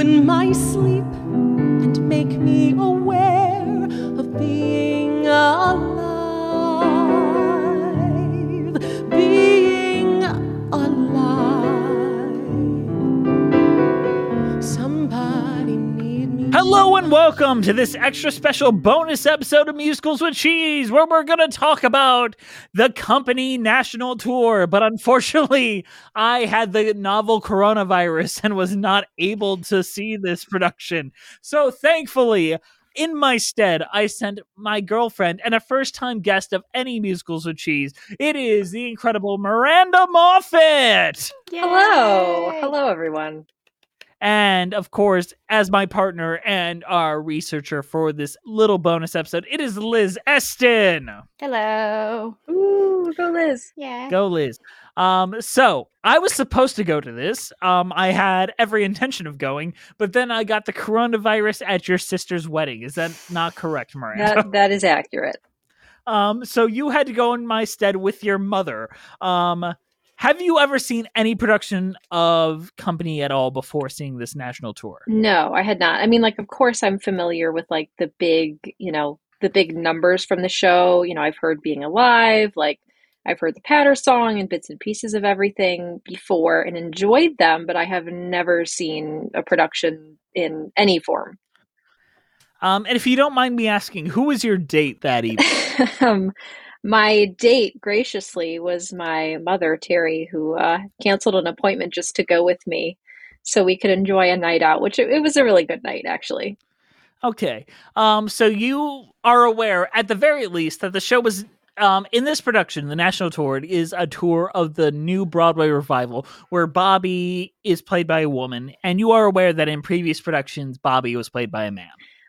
Ruin my sleep and welcome to this extra special bonus episode of Musicals with Cheese, where we're going to talk about the company national tour. But unfortunately, I had the novel coronavirus and was not able to see this production. So thankfully, in my stead, I sent my girlfriend and a first time guest of any Musicals with Cheese. It is the incredible Miranda Moffat. Hello. Hello, everyone. And of course, as my partner and our researcher for this little bonus episode, it is Liz Eston. Hello. Ooh, go Liz. Yeah. Go, Liz. Um, so I was supposed to go to this. Um, I had every intention of going, but then I got the coronavirus at your sister's wedding. Is that not correct, Miranda? That, that is accurate. Um, so you had to go in my stead with your mother. Um, have you ever seen any production of Company at all before seeing this national tour? No, I had not. I mean, like, of course, I'm familiar with like the big, you know, the big numbers from the show. You know, I've heard Being Alive, like, I've heard the Patter song and bits and pieces of everything before and enjoyed them, but I have never seen a production in any form. Um, and if you don't mind me asking, who was your date that evening? um, my date graciously was my mother, Terry, who uh, canceled an appointment just to go with me so we could enjoy a night out, which it, it was a really good night, actually. Okay. Um, so you are aware, at the very least, that the show was um, in this production, the national tour is a tour of the new Broadway revival where Bobby is played by a woman, and you are aware that in previous productions, Bobby was played by a man.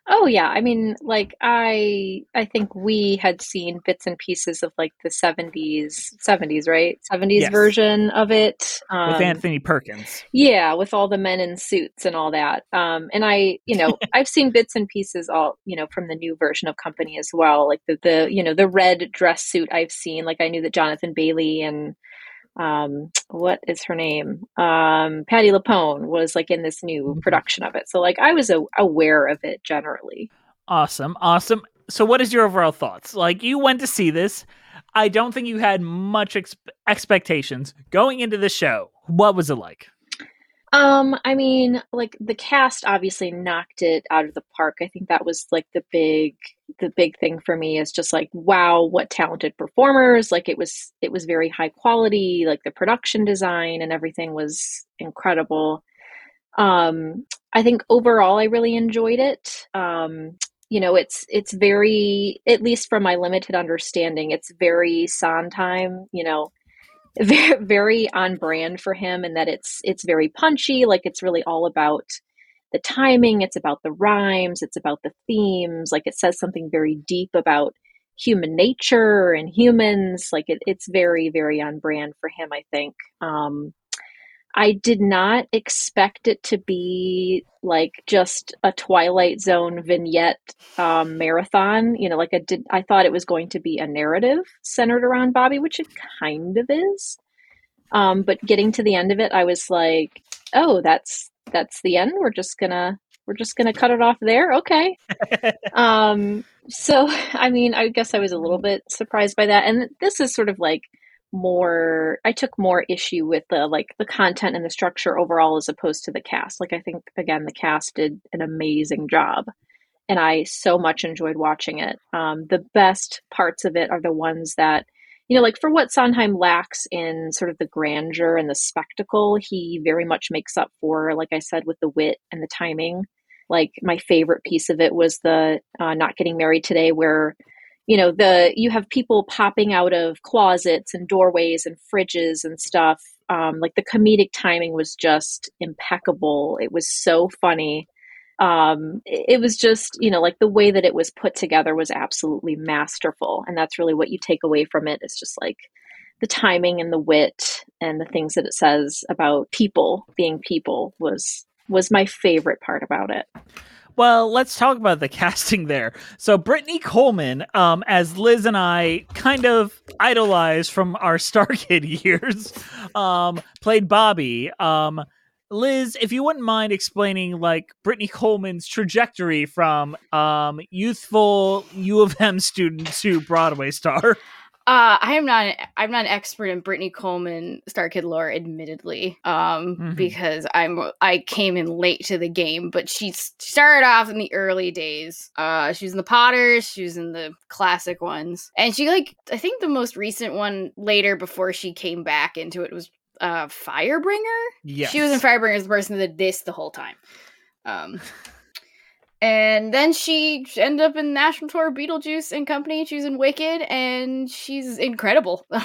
Oh yeah, I mean, like I, I think we had seen bits and pieces of like the seventies, seventies, right, seventies Yes. version of it um, with Anthony Perkins. Yeah, with all the men in suits and all that. Um, and I, you know, I've seen bits and pieces all, you know, from the new version of Company as well. Like the, the, you know, the red dress suit I've seen. Like I knew that Jonathan Bailey and um, what is her name? Um, Patty LuPone was like in this new Mhm. production of it. So like I was a, aware of it generally. Awesome, awesome. So, what is your overall thoughts? Like, you went to see this. I don't think you had much ex- expectations going into the show. What was it like? Um, I mean, like the cast obviously knocked it out of the park. I think that was like the big the big thing for me is just like wow, what talented performers. Like it was it was very high quality, like the production design and everything was incredible. Um, I think overall I really enjoyed it. Um, you know, it's it's very at least from my limited understanding, it's very Sondheim, you know, very, on brand for him and that it's it's very punchy like it's really all about the timing it's about the rhymes it's about the themes like it says something very deep about human nature and humans like it, it's very very on brand for him i think. Um i did not expect it to be like just a twilight zone vignette um, marathon you know like i did i thought it was going to be a narrative centered around bobby which it kind of is. Um, but getting to the end of it i was like oh that's that's the end? We're just gonna we're just gonna cut it off there? Okay. Um so i mean i guess i was a little bit surprised by that. And this is sort of like more i took more issue with the like the content and the structure overall as opposed to the cast. Like i think again the cast did an amazing job and i so much enjoyed watching it. Um, the best parts of it are the ones that you know like for what sondheim lacks in sort of the grandeur and the spectacle he very much makes up for like i said with the wit and the timing. Like my favorite piece of it was the uh, not getting married today where you know the you have people popping out of closets and doorways and fridges and stuff Um, like the comedic timing was just impeccable. It was so funny. Um, it, was just, you know, like the way that it was put together was absolutely masterful. And that's really what you take away from it. It's just like the timing and the wit and the things that it says about people being people was was my favorite part about it. Well, let's talk about the casting there. So Britney Coleman, um, as Liz and I kind of idolized from our Starkid years, um, played Bobby. Um, Liz, if you wouldn't mind explaining like Britney Coleman's trajectory from um, youthful U of M student to Broadway star. Uh, I am not. I'm not an expert in Britney Coleman Starkid lore, admittedly, um, Mhm. because I'm. I came in late to the game, but she started off in the early days. Uh, she was in the Potters. She was in the classic ones, and she like. I think the most recent one later before she came back into it was uh Firebringer. Yes. She was in Firebringer as the person that did this the whole time. Um, and then she ended up in National Tour Beetlejuice and Company. She's in Wicked, and she's incredible.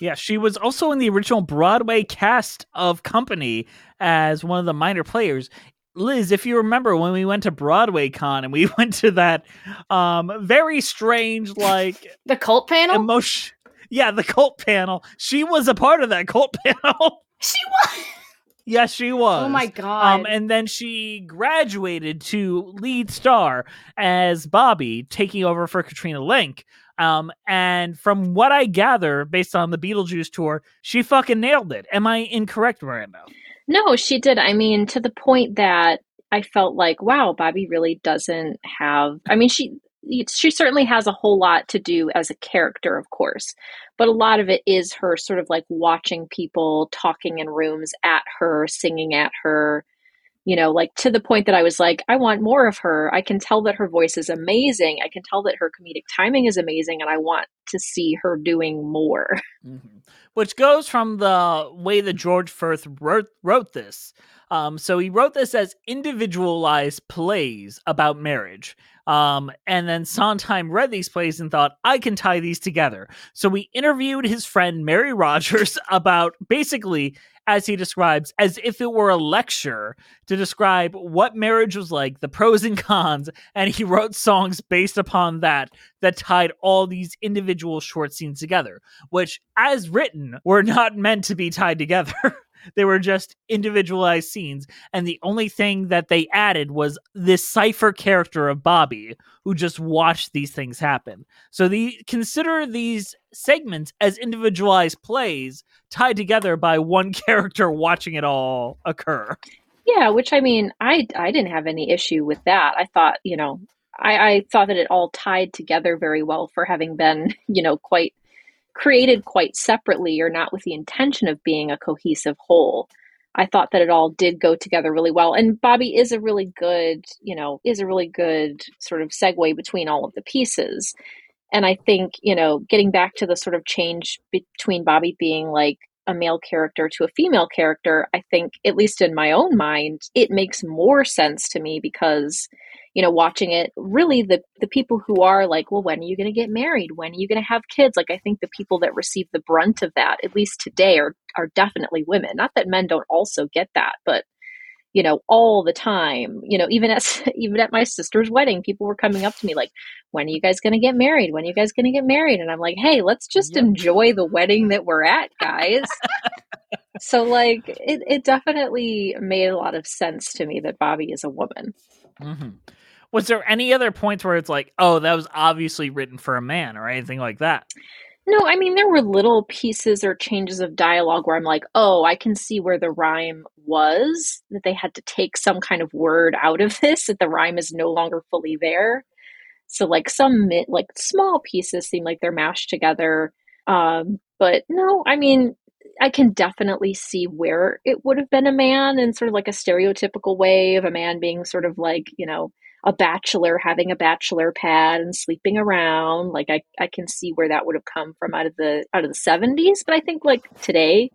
Yeah, she was also in the original Broadway cast of Company as one of the minor players. Liz, if you remember when we went to Broadway Con and we went to that um very strange like the cult panel. emotion yeah, the cult panel. She was a part of that cult panel. she was. Yes, she was. Oh my god. Um, and then she graduated to lead star as Bobby, taking over for Katrina Lenk. Um, and from what I gather, based on the Beetlejuice tour, she fucking nailed it. Am I incorrect, Miranda? No, she did. I mean, to the point that I felt like, wow, Bobby really doesn't have. I mean, she she certainly has a whole lot to do as a character, of course, but a lot of it is her sort of like watching people talking in rooms at her, singing at her. You know, like to the point that I was like, I want more of her. I can tell that her voice is amazing. I can tell that her comedic timing is amazing, and I want to see her doing more. Mm-hmm. Which goes from the way that George Furth wrote, wrote this. Um, so he wrote this as individualized plays about marriage. Um, and then Sondheim read these plays and thought, I can tie these together. So we interviewed his friend Mary Rodgers about basically, as he describes, as if it were a lecture to describe what marriage was like, the pros and cons, and he wrote songs based upon that that tied all these individual short scenes together, which, as written, were not meant to be tied together. they were just individualized scenes, and the only thing that they added was this cipher character of Bobby who just watched these things happen. So the consider these segments as individualized plays tied together by one character watching it all occur. Yeah, which I mean, I I didn't have any issue with that. I thought, you know, I, I thought that it all tied together very well for having been, you know, quite created quite separately or not with the intention of being a cohesive whole. I thought that it all did go together really well. And Bobby is a really good, you know, is a really good sort of segue between all of the pieces. And I think, you know, getting back to the sort of change between Bobby being like a male character to a female character, I think, at least in my own mind, it makes more sense to me because, you know, watching it, really the the people who are like, well, when are you going to get married? When are you going to have kids? Like, I think the people that receive the brunt of that, at least today, are are definitely women. Not that men don't also get that, but you know all the time. You know even at even at my sister's wedding people were coming up to me like when are you guys going to get married? When are you guys going to get married? And i'm like hey let's just Yep. enjoy the wedding that we're at guys. So like it, it definitely made a lot of sense to me that bobby is a woman. Hmm Was there any other points where it's like, oh, that was obviously written for a man or anything like that? No i mean there were little pieces or changes of dialogue where i'm like oh i can see where the rhyme was that they had to take some kind of word out of this that the rhyme is no longer fully there. So like some like small pieces seem like they're mashed together um but no i mean i can definitely see where it would have been a man in sort of like a stereotypical way of a man being sort of like you know a bachelor having a bachelor pad and sleeping around. Like i i can see where that would have come from out of the out of the 70s but i think like today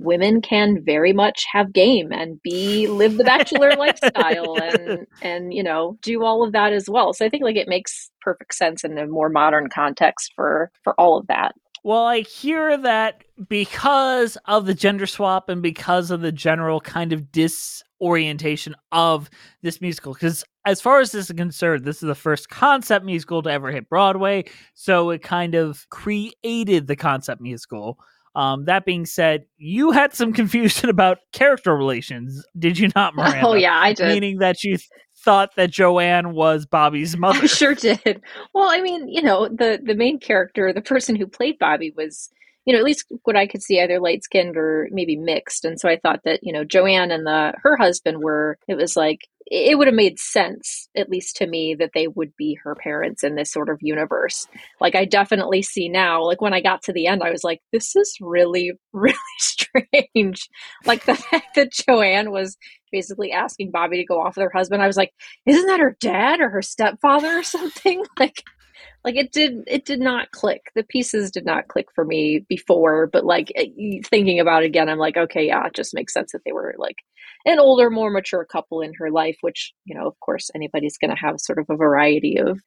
women can very much have game and be live the bachelor lifestyle and and you know do all of that as well. So i think like it makes perfect sense in a more modern context for for all of that. Well, I hear that because of the gender swap and because of the general kind of disorientation of this musical, because as far as this is concerned, this is the first concept musical to ever hit Broadway. So it kind of created the concept musical. Um, that being said, you had some confusion about character relations, did you not, Miranda? Oh yeah, I did. Meaning that you th- thought that Joanne was Bobby's mother. I sure did. Well, I mean, you know, the the main character, the person who played Bobby was, you know, at least what I could see, either light skinned or maybe mixed. And so I thought that, you know, Joanne and the her husband were it was like it would have made sense, at least to me, that they would be her parents in this sort of universe. Like I definitely see now, like when I got to the end, I was like, this is really, really strange. Like the fact that Joanne was basically asking Bobby to go off with her husband. I was like, isn't that her dad or her stepfather or something? Like like it did it did not click. The pieces did not click for me before, but like eh, thinking about it again, I'm like, okay, yeah, it just makes sense that they were like an older, more mature couple in her life, which, you know, of course anybody's gonna have sort of a variety of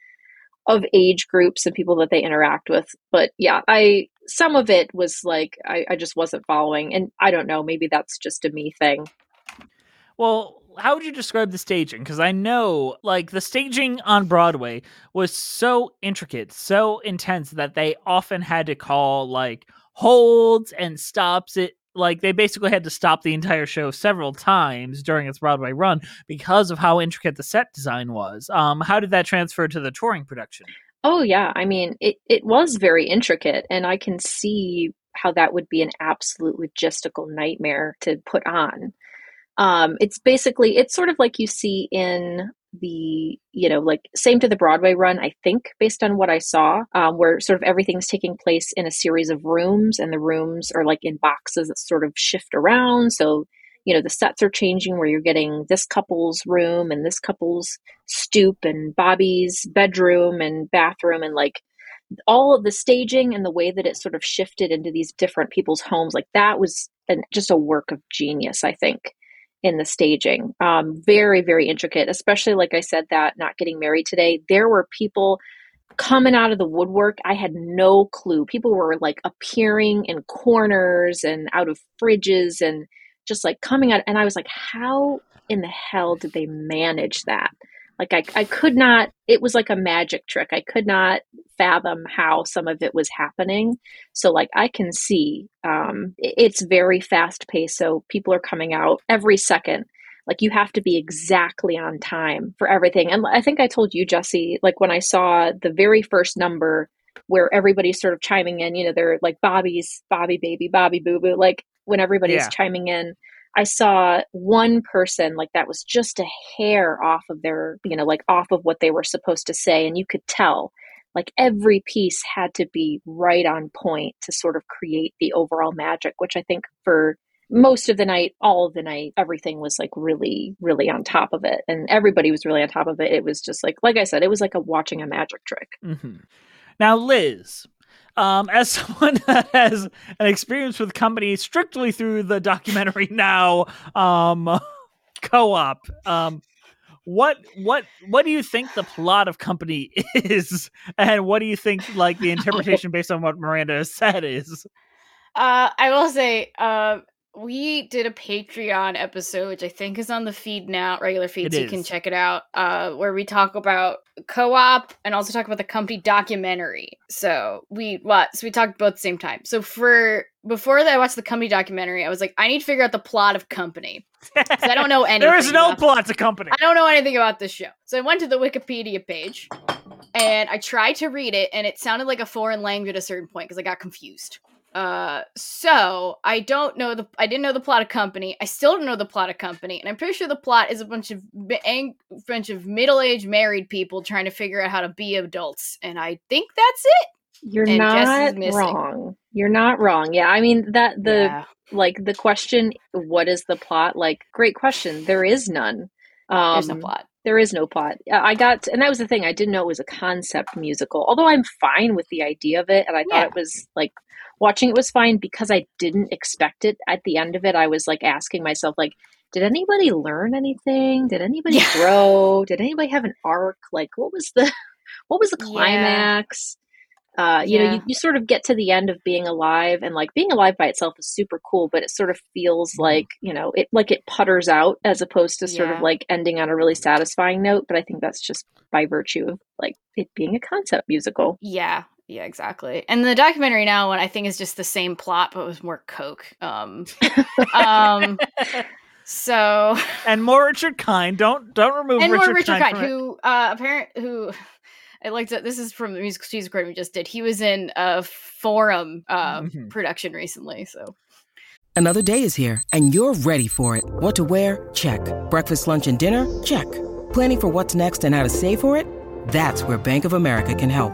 of age groups and people that they interact with. But yeah, I some of it was like I, I just wasn't following. And I don't know, maybe that's just a me thing. Well, how would you describe the staging? Because I know, like, the staging on Broadway was so intricate, so intense that they often had to call like holds and stops. It like they basically had to stop the entire show several times during its Broadway run because of how intricate the set design was. Um, how did that transfer to the touring production? Oh yeah, I mean, it it was very intricate, and I can see how that would be an absolute logistical nightmare to put on. Um, it's basically it's sort of like you see in the you know like same to the broadway run i think based on what i saw um, where sort of everything's taking place in a series of rooms and the rooms are like in boxes that sort of shift around. So you know the sets are changing where you're getting this couple's room and this couple's stoop and bobby's bedroom and bathroom and like all of the staging and the way that it sort of shifted into these different people's homes like that was an, just a work of genius i think in the staging. Um, very, very intricate, especially like I said, that not getting married today. There were people coming out of the woodwork. I had no clue. People were like appearing in corners and out of fridges and just like coming out. And I was like, how in the hell did they manage that? Like I, I could not, it was like a magic trick. I could not fathom how some of it was happening. So like I can see um, it's very fast paced. So people are coming out every second. Like you have to be exactly on time for everything. And I think I told you, Jesse, like when I saw the very first number where everybody's sort of chiming in, you know, they're like Bobby's Bobby baby, Bobby boo boo, like when everybody's yeah. chiming in I saw one person like that was just a hair off of their, you know, like off of what they were supposed to say. And you could tell like every piece had to be right on point to sort of create the overall magic, which I think for most of the night, all of the night, everything was like really, really on top of it. And everybody was really on top of it. It was just like, like I said, it was like a watching a magic trick. Mm-hmm. Now, Liz, um, as someone that has an experience with company strictly through the documentary now um, co-op, um, what what what do you think the plot of company is, and what do you think like the interpretation based on what Miranda has said is? Uh, I will say, uh, we did a Patreon episode, which I think is on the feed now, regular feed, it so is. you can check it out, uh, where we talk about co-op and also talk about the company documentary. So we what? So we talked both at the same time. So for before that, I watched the company documentary, I was like, I need to figure out the plot of company. I don't know anything. there is no plot to company. I don't know anything about this show. So I went to the Wikipedia page and I tried to read it, and it sounded like a foreign language at a certain point because I got confused. Uh, so I don't know the I didn't know the plot of Company. I still don't know the plot of Company, and I'm pretty sure the plot is a bunch of ang- bunch of middle aged married people trying to figure out how to be adults, and I think that's it. You're and not wrong. You're not wrong. Yeah, I mean that the yeah. like the question, what is the plot? Like, great question. There is none. Um, There's no plot. There is no plot. I got, and that was the thing. I didn't know it was a concept musical. Although I'm fine with the idea of it, and I thought it was like watching it was fine because I didn't expect it. At the end of it, I was like asking myself, like, did anybody learn anything? Did anybody yeah. grow? Did anybody have an arc? Like, what was the what was the climax? Uh, you know, you, you sort of get to the end of being alive, and like being alive by itself is super cool, but it sort of feels Mhm. like you know, it like it putters out as opposed to sort Yeah. of like ending on a really satisfying note. But I think that's just by virtue of like it being a concept musical. Yeah, yeah, exactly. And the documentary now one I think is just the same plot but with more coke. Um um so and more Richard Kind. Don't don't remove and Richard, more Richard Kind. Kind, from it. who uh apparent who I liked that this is from the musical cheese recording we just did. He was in a forum uh Mhm. production recently, so Another day is here, and you're ready for it. What to wear? Check. Breakfast, lunch, and dinner? Check. Planning for what's next and how to save for it? That's where Bank of America can help.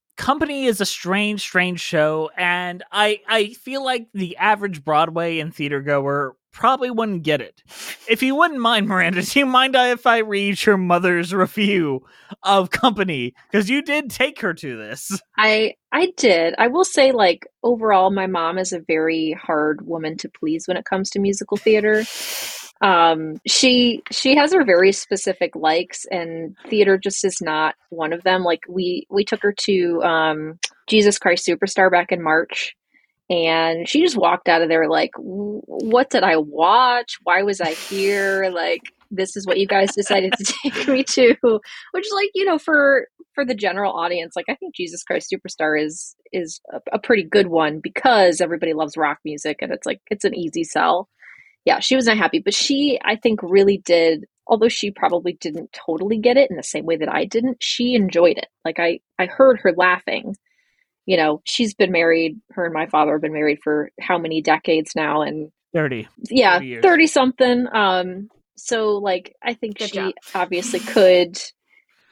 Company is a strange, strange show, and I I feel like the average Broadway and theater goer probably wouldn't get it. If you wouldn't mind, Miranda, do you mind if I read your mother's review of Company? Because you did take her to this. I I did. I will say like overall my mom is a very hard woman to please when it comes to musical theater. Um she she has her very specific likes and theater just is not one of them. Like we we took her to um Jesus Christ Superstar back in March and she just walked out of there like what did I watch? Why was I here? Like this is what you guys decided to take me to which like you know for for the general audience like i think jesus christ superstar is is a, a pretty good one because everybody loves rock music and it's like it's an easy sell yeah she was not happy but she i think really did although she probably didn't totally get it in the same way that i didn't she enjoyed it. Like i i heard her laughing. You know she's been married her and my father have been married for how many decades now? And 30. yeah 30 something um so like i think Good she job. obviously could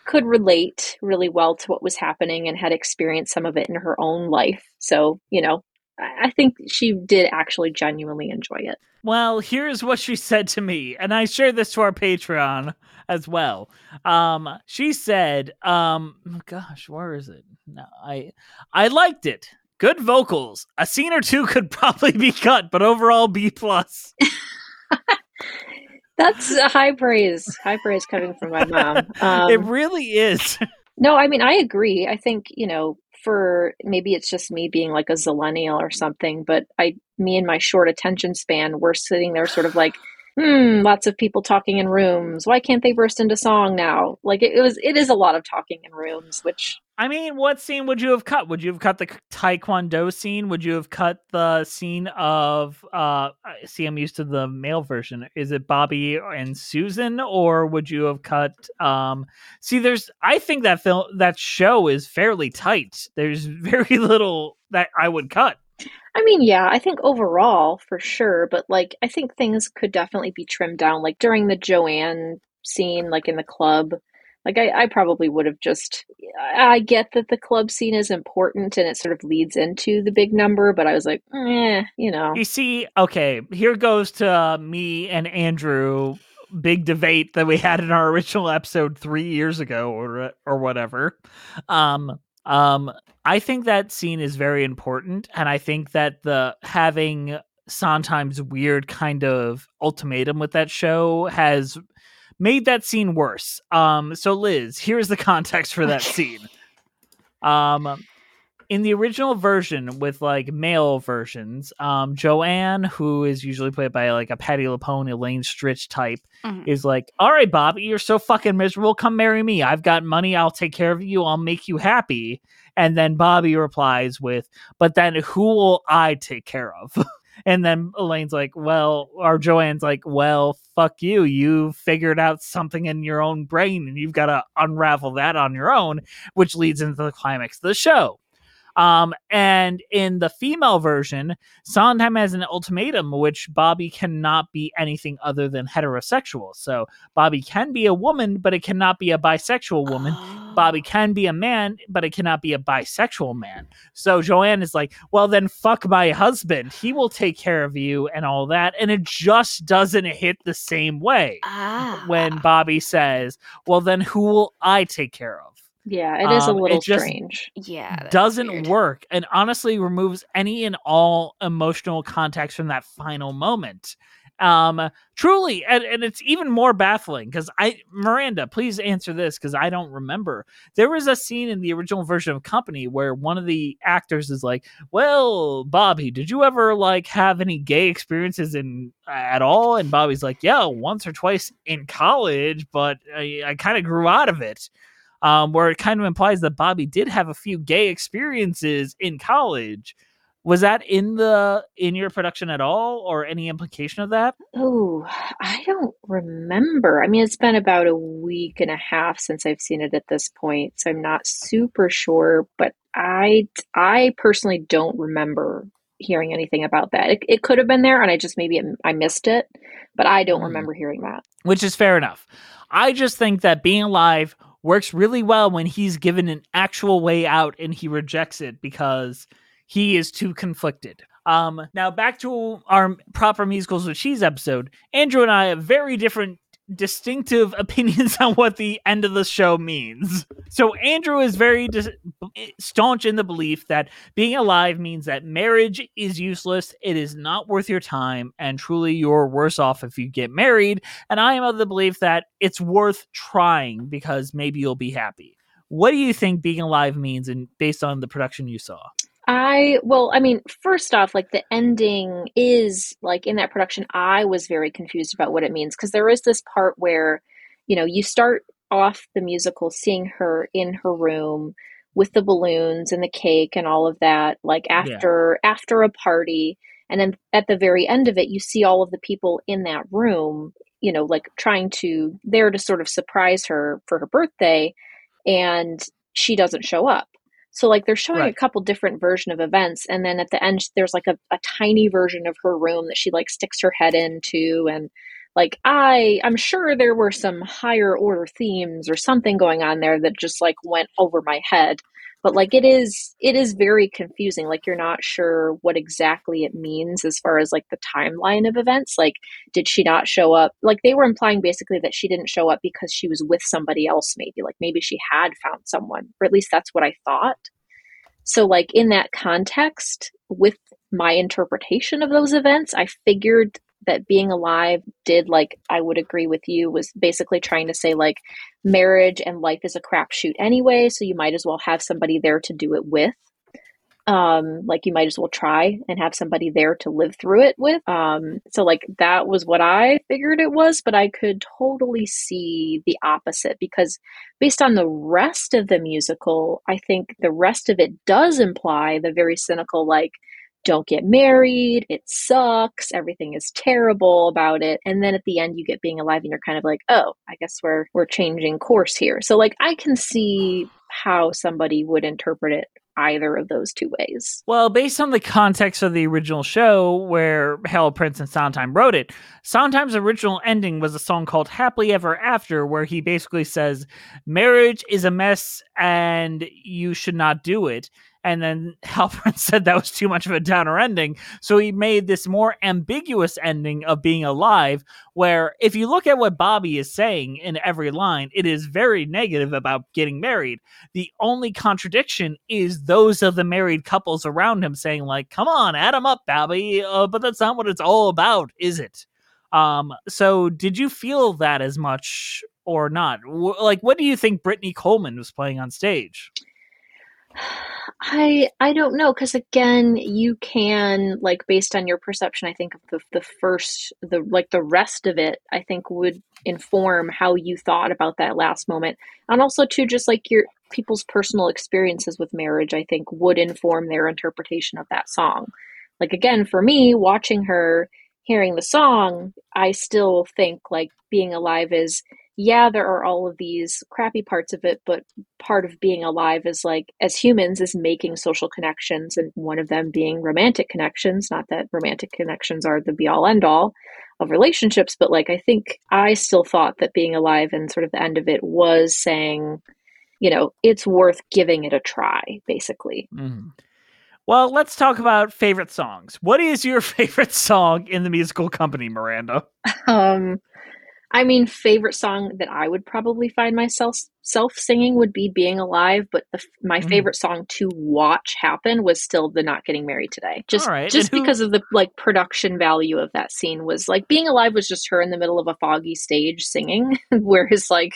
could relate really well to what was happening and had experienced some of it in her own life. So you know i think she did actually genuinely enjoy it Well, here's what she said to me, and I shared this to our Patreon as well. Um, she said, um, gosh, where is it? No, I I liked it. Good vocals. A scene or two could probably be cut, but overall B plus. that's a high praise high praise coming from my mom um, it really is. No, I mean, I agree. I think, you know, for maybe it's just me being like a zillennial or something, but I, me and my short attention span, we're sitting there sort of like, hmm, lots of people talking in rooms. Why can't they burst into song now? Like it, it was, it is a lot of talking in rooms, which I mean, what scene would you have cut? Would you have cut the Taekwondo scene? Would you have cut the scene of uh see I'm used to the male version. Is it Bobby and Susan or would you have cut um See there's I think that film that show is fairly tight. There's very little that I would cut. I mean, yeah, I think overall for sure, but like I think things could definitely be trimmed down. Like during the Joanne scene, like in the club, like I, I probably would have just. I get that the club scene is important and it sort of leads into the big number, but I was like, eh, you know. You see, okay, here goes to uh, me and Andrew big debate that we had in our original episode 3 years ago or or whatever. Um um I think that scene is very important and I think that the having Sondheim's weird kind of ultimatum with that show has made that scene worse. Um so Liz, here's the context for that scene. Um in the original version with like male versions, um, Joanne, who is usually played by like a Patty LuPone, Elaine Stritch type, Mhm. is like, "All right, Bobby, you're so fucking miserable. Come marry me. I've got money. I'll take care of you. I'll make you happy." And then Bobby replies with, "But then who will I take care of?" and then Elaine's like, "Well," or Joanne's like, "Well, fuck you. You figured out something in your own brain, and you've got to unravel that on your own," which leads into the climax of the show. Um, and in the female version, Sondheim has an ultimatum, which Bobby cannot be anything other than heterosexual. So Bobby can be a woman, but it cannot be a bisexual woman. Bobby can be a man, but it cannot be a bisexual man. So Joanne is like, well, then fuck my husband. He will take care of you and all that. And it just doesn't hit the same way Ah. when Bobby says, well, then who will I take care of? Yeah, it is Um, a it little just strange. yeah, doesn't weird. work and honestly removes any and all emotional context from that final moment um truly and, and it's even more baffling because i miranda please answer this because i don't remember there was a scene in the original version of company where one of the actors is like well bobby did you ever like have any gay experiences in at all and bobby's like yeah once or twice in college but i, I kind of grew out of it um, where it kind of implies that Bobby did have a few gay experiences in college. Was that in the in your production at all, or any implication of that? Oh, I don't remember. I mean, it's been about a week and a half since I've seen it at this point, so I'm not super sure, but I I personally don't remember hearing anything about that. It, it could have been there and I just maybe I missed it, but I don't Hmm. remember hearing that. Which is fair enough. I just think that being alive works really well when he's given an actual way out and he rejects it because he is too conflicted. Um, now back to our proper musicals with cheese episode. Andrew and I have very different distinctive opinions on what the end of the show means. So Andrew is very dis- staunch in the belief that being alive means that marriage is useless, it is not worth your time, and truly you're worse off if you get married. And I am of the belief that it's worth trying because maybe you'll be happy. What do you think being alive means and based on the production you saw? I, well, I mean, first off, like the ending is like in that production, I was very confused about what it means because there is this part where, you know, you start off the musical seeing her in her room with the balloons and the cake and all of that, like after after a party, and then at the very end of it, you see all of the people in that room, you know, like trying to there to sort of surprise her for her birthday, and she doesn't show up. So like they're showing Right. a couple different version of events and then at the end there's like a, a tiny version of her room that she like sticks her head into and like I I'm sure there were some higher order themes or something going on there that just like went over my head. But like it is it is very confusing. Like you're not sure what exactly it means as far as like the timeline of events. Like did she not show up? Like they were implying basically that she didn't show up because she was with somebody else maybe. Like maybe she had found someone. Or at least that's what I thought. So, like, in that context, with my interpretation of those events, I figured that being alive did, like, I would agree with you, was basically trying to say, like, marriage and life is a crapshoot anyway, so you might as well have somebody there to do it with. Um, like, you might as well try and have somebody there to live through it with. Um, so, like, that was what I figured it was, but I could totally see the opposite because based on the rest of the musical, I think the rest of it does imply the very cynical, like, don't get married, it sucks, everything is terrible about it. And then at the end you get being alive and you're kind of like, oh, I guess we're we're changing course here. So like I can see how somebody would interpret it either of those two ways. Well, based on the context of the original show where Harold Prince and Sondheim wrote it, Sondheim's original ending was a song called Happily Ever After, where he basically says, Marriage is a mess and you should not do it. And then Hal Prince said that was too much of a downer ending. So he made this more ambiguous ending of being alive, where if you look at what Bobby is saying in every line, it is very negative about getting married. The only contradiction is those of the married couples around him saying, like, come on, add him up, Bobby. Uh, but that's not what it's all about, is it? Um, so did you feel that as much or not? W- like, what do you think Britney Coleman was playing on stage? I I don't know because again, you can like based on your perception. I think of the the first the like the rest of it. I think would inform how you thought about that last moment, and also too just like your people's personal experiences with marriage. I think would inform their interpretation of that song. Like again, for me, watching her, hearing the song, I still think like being alive is yeah, there are all of these crappy parts of it, but part of being alive is like, as humans, is making social connections, and one of them being romantic connections. Not that romantic connections are the be all end all of relationships, but like, I think I still thought that being alive and sort of the end of it was saying, you know, it's worth giving it a try, basically. Mhm. Well, let's talk about favorite songs. What is your favorite song in the musical company, Miranda? Um, I mean, favorite song that I would probably find myself self singing would be "Being Alive," but the, my Mhm. favorite song to watch happen was still the "Not Getting Married Today." Just right, just who- because of the like production value of that scene was like "Being Alive" was just her in the middle of a foggy stage singing, whereas like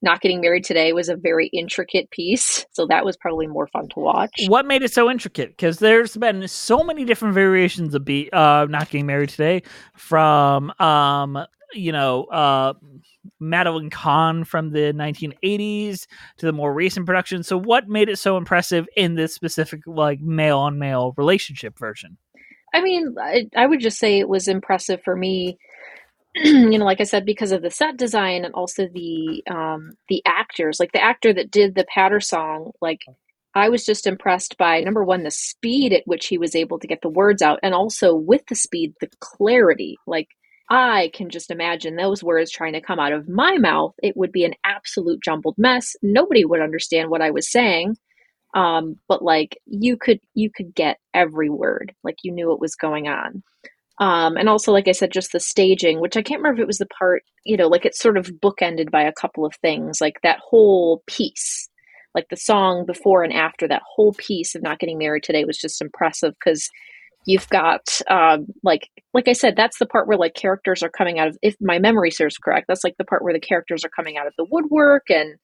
"Not Getting Married Today" was a very intricate piece, so that was probably more fun to watch. What made it so intricate? Because there's been so many different variations of be uh not getting married today, from um you know uh Madeline Kahn from the 1980s to the more recent production. So what made it so impressive in this specific like male on male relationship version? I mean, I, I would just say it was impressive for me. you know, like I said, because of the set design and also the um, the actors. Like the actor that did the Patter song, like I was just impressed by number one, the speed at which he was able to get the words out, and also with the speed, the clarity. Like I can just imagine those words trying to come out of my mouth. It would be an absolute jumbled mess. Nobody would understand what I was saying um but like you could you could get every word like you knew what was going on um and also like i said just the staging which i can't remember if it was the part you know like it's sort of bookended by a couple of things like that whole piece like the song before and after that whole piece of not getting married today was just impressive because you've got um like like i said that's the part where like characters are coming out of if my memory serves correct that's like the part where the characters are coming out of the woodwork and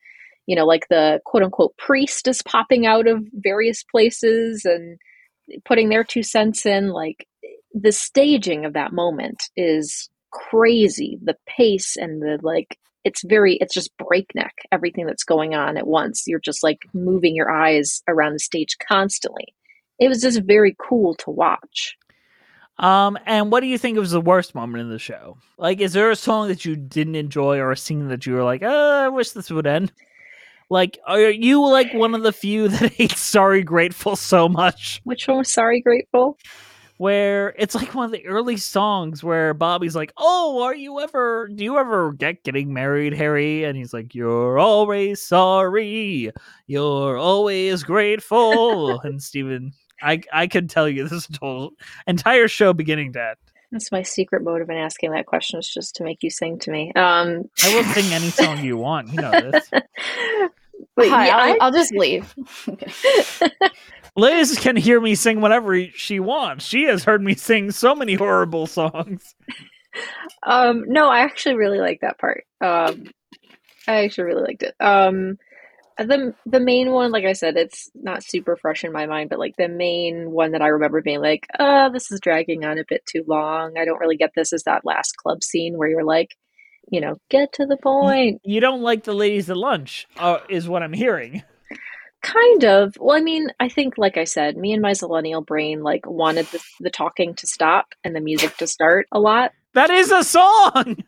you know, like the quote unquote priest is popping out of various places and putting their two cents in. Like the staging of that moment is crazy. The pace and the like, it's very, it's just breakneck, everything that's going on at once. You're just like moving your eyes around the stage constantly. It was just very cool to watch. Um, and what do you think was the worst moment in the show? Like, is there a song that you didn't enjoy or a scene that you were like, uh, I wish this would end? Like, are you like one of the few that hates Sorry Grateful so much? Which one was Sorry Grateful? Where it's like one of the early songs where Bobby's like, Oh, are you ever, do you ever get getting married, Harry? And he's like, You're always sorry. You're always grateful. and Steven, I, I could tell you this whole entire show beginning to end. That's my secret motive in asking that question is just to make you sing to me. Um, I will sing any song you want. You know this. but Hi, yeah, I'll, I- I'll just leave. Liz can hear me sing whatever she wants. She has heard me sing so many horrible songs. Um, no, I actually really like that part. Um, I actually really liked it. Um, the the main one, like I said, it's not super fresh in my mind, but like the main one that I remember being like, "Oh, this is dragging on a bit too long. I don't really get this is that last club scene where you're like, you know, get to the point. You don't like the ladies at lunch, uh, is what I'm hearing. Kind of. Well, I mean, I think, like I said, me and my Zillennial brain like wanted the, the talking to stop and the music to start a lot. That is a song.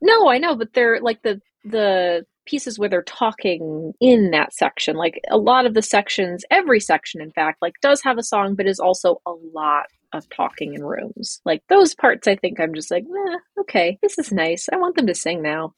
No, I know, but they're like the the pieces where they're talking in that section. Like a lot of the sections, every section, in fact, like does have a song, but is also a lot of talking in rooms. Like those parts, I think I'm just like, eh, okay, this is nice. I want them to sing now.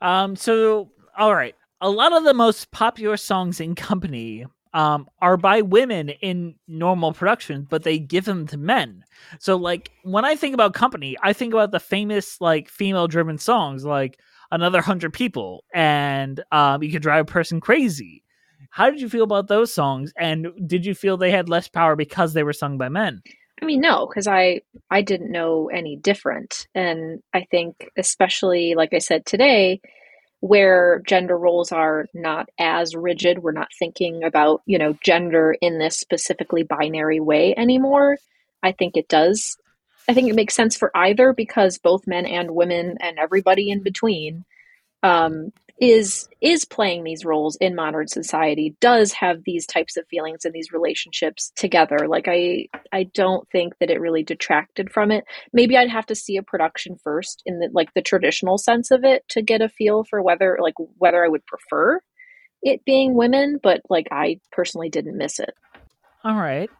Um. So, all right. A lot of the most popular songs in Company um are by women in normal production, but they give them to men. So, like when I think about Company, I think about the famous like female-driven songs, like "Another Hundred People" and um, "You Could Drive a Person Crazy." How did you feel about those songs? And did you feel they had less power because they were sung by men? I mean, no, because I I didn't know any different, and I think especially like I said today, where gender roles are not as rigid, we're not thinking about you know gender in this specifically binary way anymore. I think it does. I think it makes sense for either because both men and women and everybody in between um, is is playing these roles in modern society does have these types of feelings and these relationships together. Like i i don't think that it really detracted from it. Maybe i'd have to see a production first in the like the traditional sense of it to get a feel for whether like whether i would prefer it being women but like i personally didn't miss it. All right.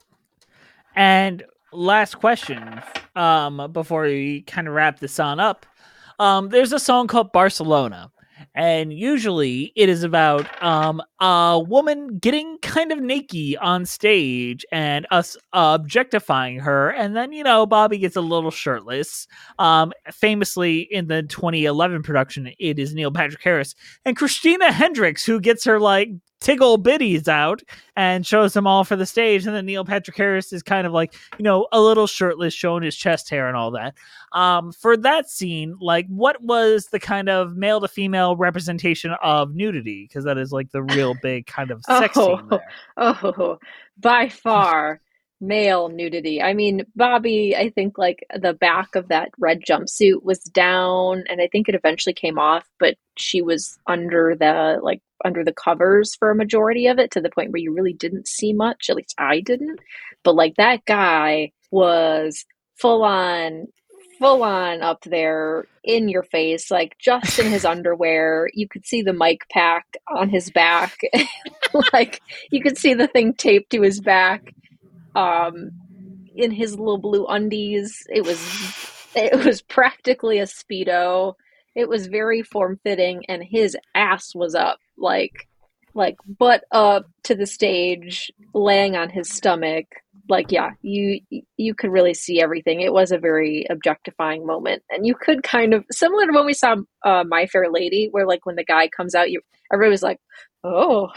And last question, um, before we kind of wrap this on up. Um, there's a song called Barcelona. And usually it is about um, a woman getting kind of naked on stage and us objectifying her. And then, you know, Bobby gets a little shirtless. Um, famously in the 2011 production, it is Neil Patrick Harris and Christina Hendricks who gets her like tiggle bitties out and shows them all for the stage. And then Neil Patrick Harris is kind of like, you know, a little shirtless, showing his chest hair and all that. Um, for that scene, like, what was the kind of male to female representation of nudity? Because that is like the real big kind of sex Oh. scene there. Oh, by far male nudity. I mean, Bobby, I think like the back of that red jumpsuit was down and I think it eventually came off, but she was under the like under the covers for a majority of it to the point where you really didn't see much. At least I didn't. But like that guy was full on full on up there in your face like just in his underwear you could see the mic pack on his back like you could see the thing taped to his back um in his little blue undies. It was it was practically a speedo. It was very form fitting and his ass was up like like butt up to the stage laying on his stomach. Like yeah you you could really see everything. It was a very objectifying moment. And you could kind of similar to when we saw uh, my fair lady where like when the guy comes out you everybody was like oh.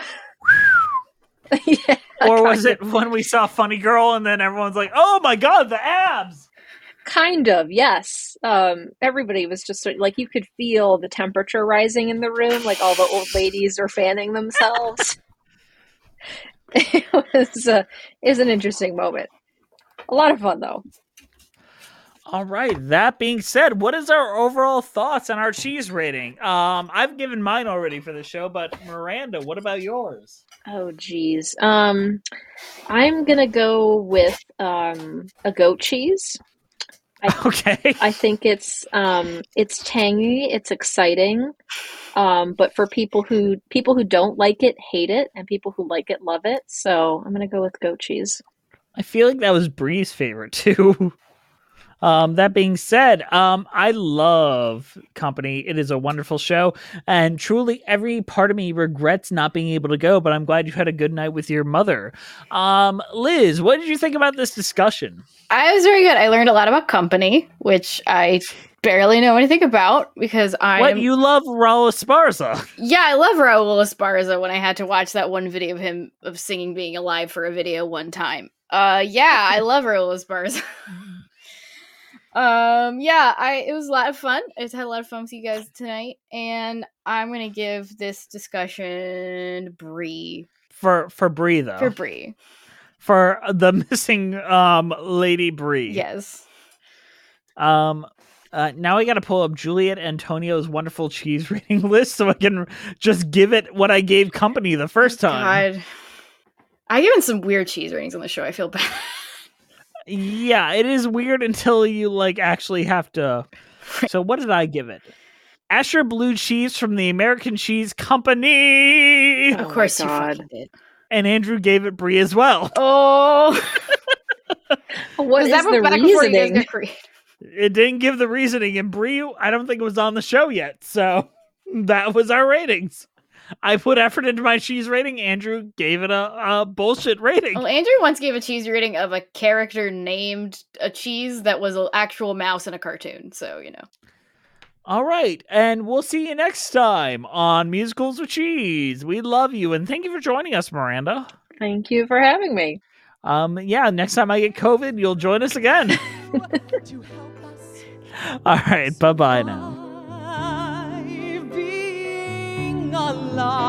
Yeah, Or was it when we saw Funny Girl and then everyone's like, oh my God, the abs? Kind of, yes. Um, everybody was just sort like you could feel the temperature rising in the room, like all the old ladies are fanning themselves. it was uh, is an interesting moment. A lot of fun though. All right. That being said, what is our overall thoughts on our cheese rating? Um, I've given mine already for the show, but Miranda, what about yours? Oh geez. Um, I'm gonna go with um, a goat cheese. Okay. I think it's um, it's tangy, it's exciting, um, but for people who people who don't like it hate it, and people who like it love it. So I'm gonna go with goat cheese. I feel like that was Bree's favorite too. Um, that being said, um, I love Company. It is a wonderful show, and truly, every part of me regrets not being able to go. But I'm glad you had a good night with your mother. Um, Liz, what did you think about this discussion? I was very good. I learned a lot about company, which I barely know anything about because I what you love, Raul Esparza? Yeah, I love Raul Esparza when I had to watch that one video of him of singing being alive for a video one time. Uh yeah, I love Raul Esparza. um yeah, I it was a lot of fun. I just had a lot of fun with you guys tonight and I'm going to give this discussion Bree For for Bree though, for Bree. for the missing um lady Bree. Yes. Um, uh, now I got to pull up Juliet Antonio's wonderful cheese rating list so I can just give it what I gave company the first time. God. I given some weird cheese ratings on the show. I feel bad. Yeah, it is weird until you like actually have to. So what did I give it? Asher blue cheese from the American Cheese Company, Oh of my course you fucking did. and Andrew gave it Brie as well. Oh, what is that the back before you guys reasoning? It didn't give the reasoning, and Brie, I don't think it was on the show yet. So that was our ratings. I put effort into my cheese rating. Andrew gave it a, a bullshit rating. Well, Andrew once gave a cheese rating of a character named a cheese that was an actual mouse in a cartoon. So you know. All right, and we'll see you next time on Musicals with Cheese. We love you, and thank you for joining us, Miranda. Thank you for having me. Um, yeah, next time I get COVID, you'll join us again. All right, bye bye now. Being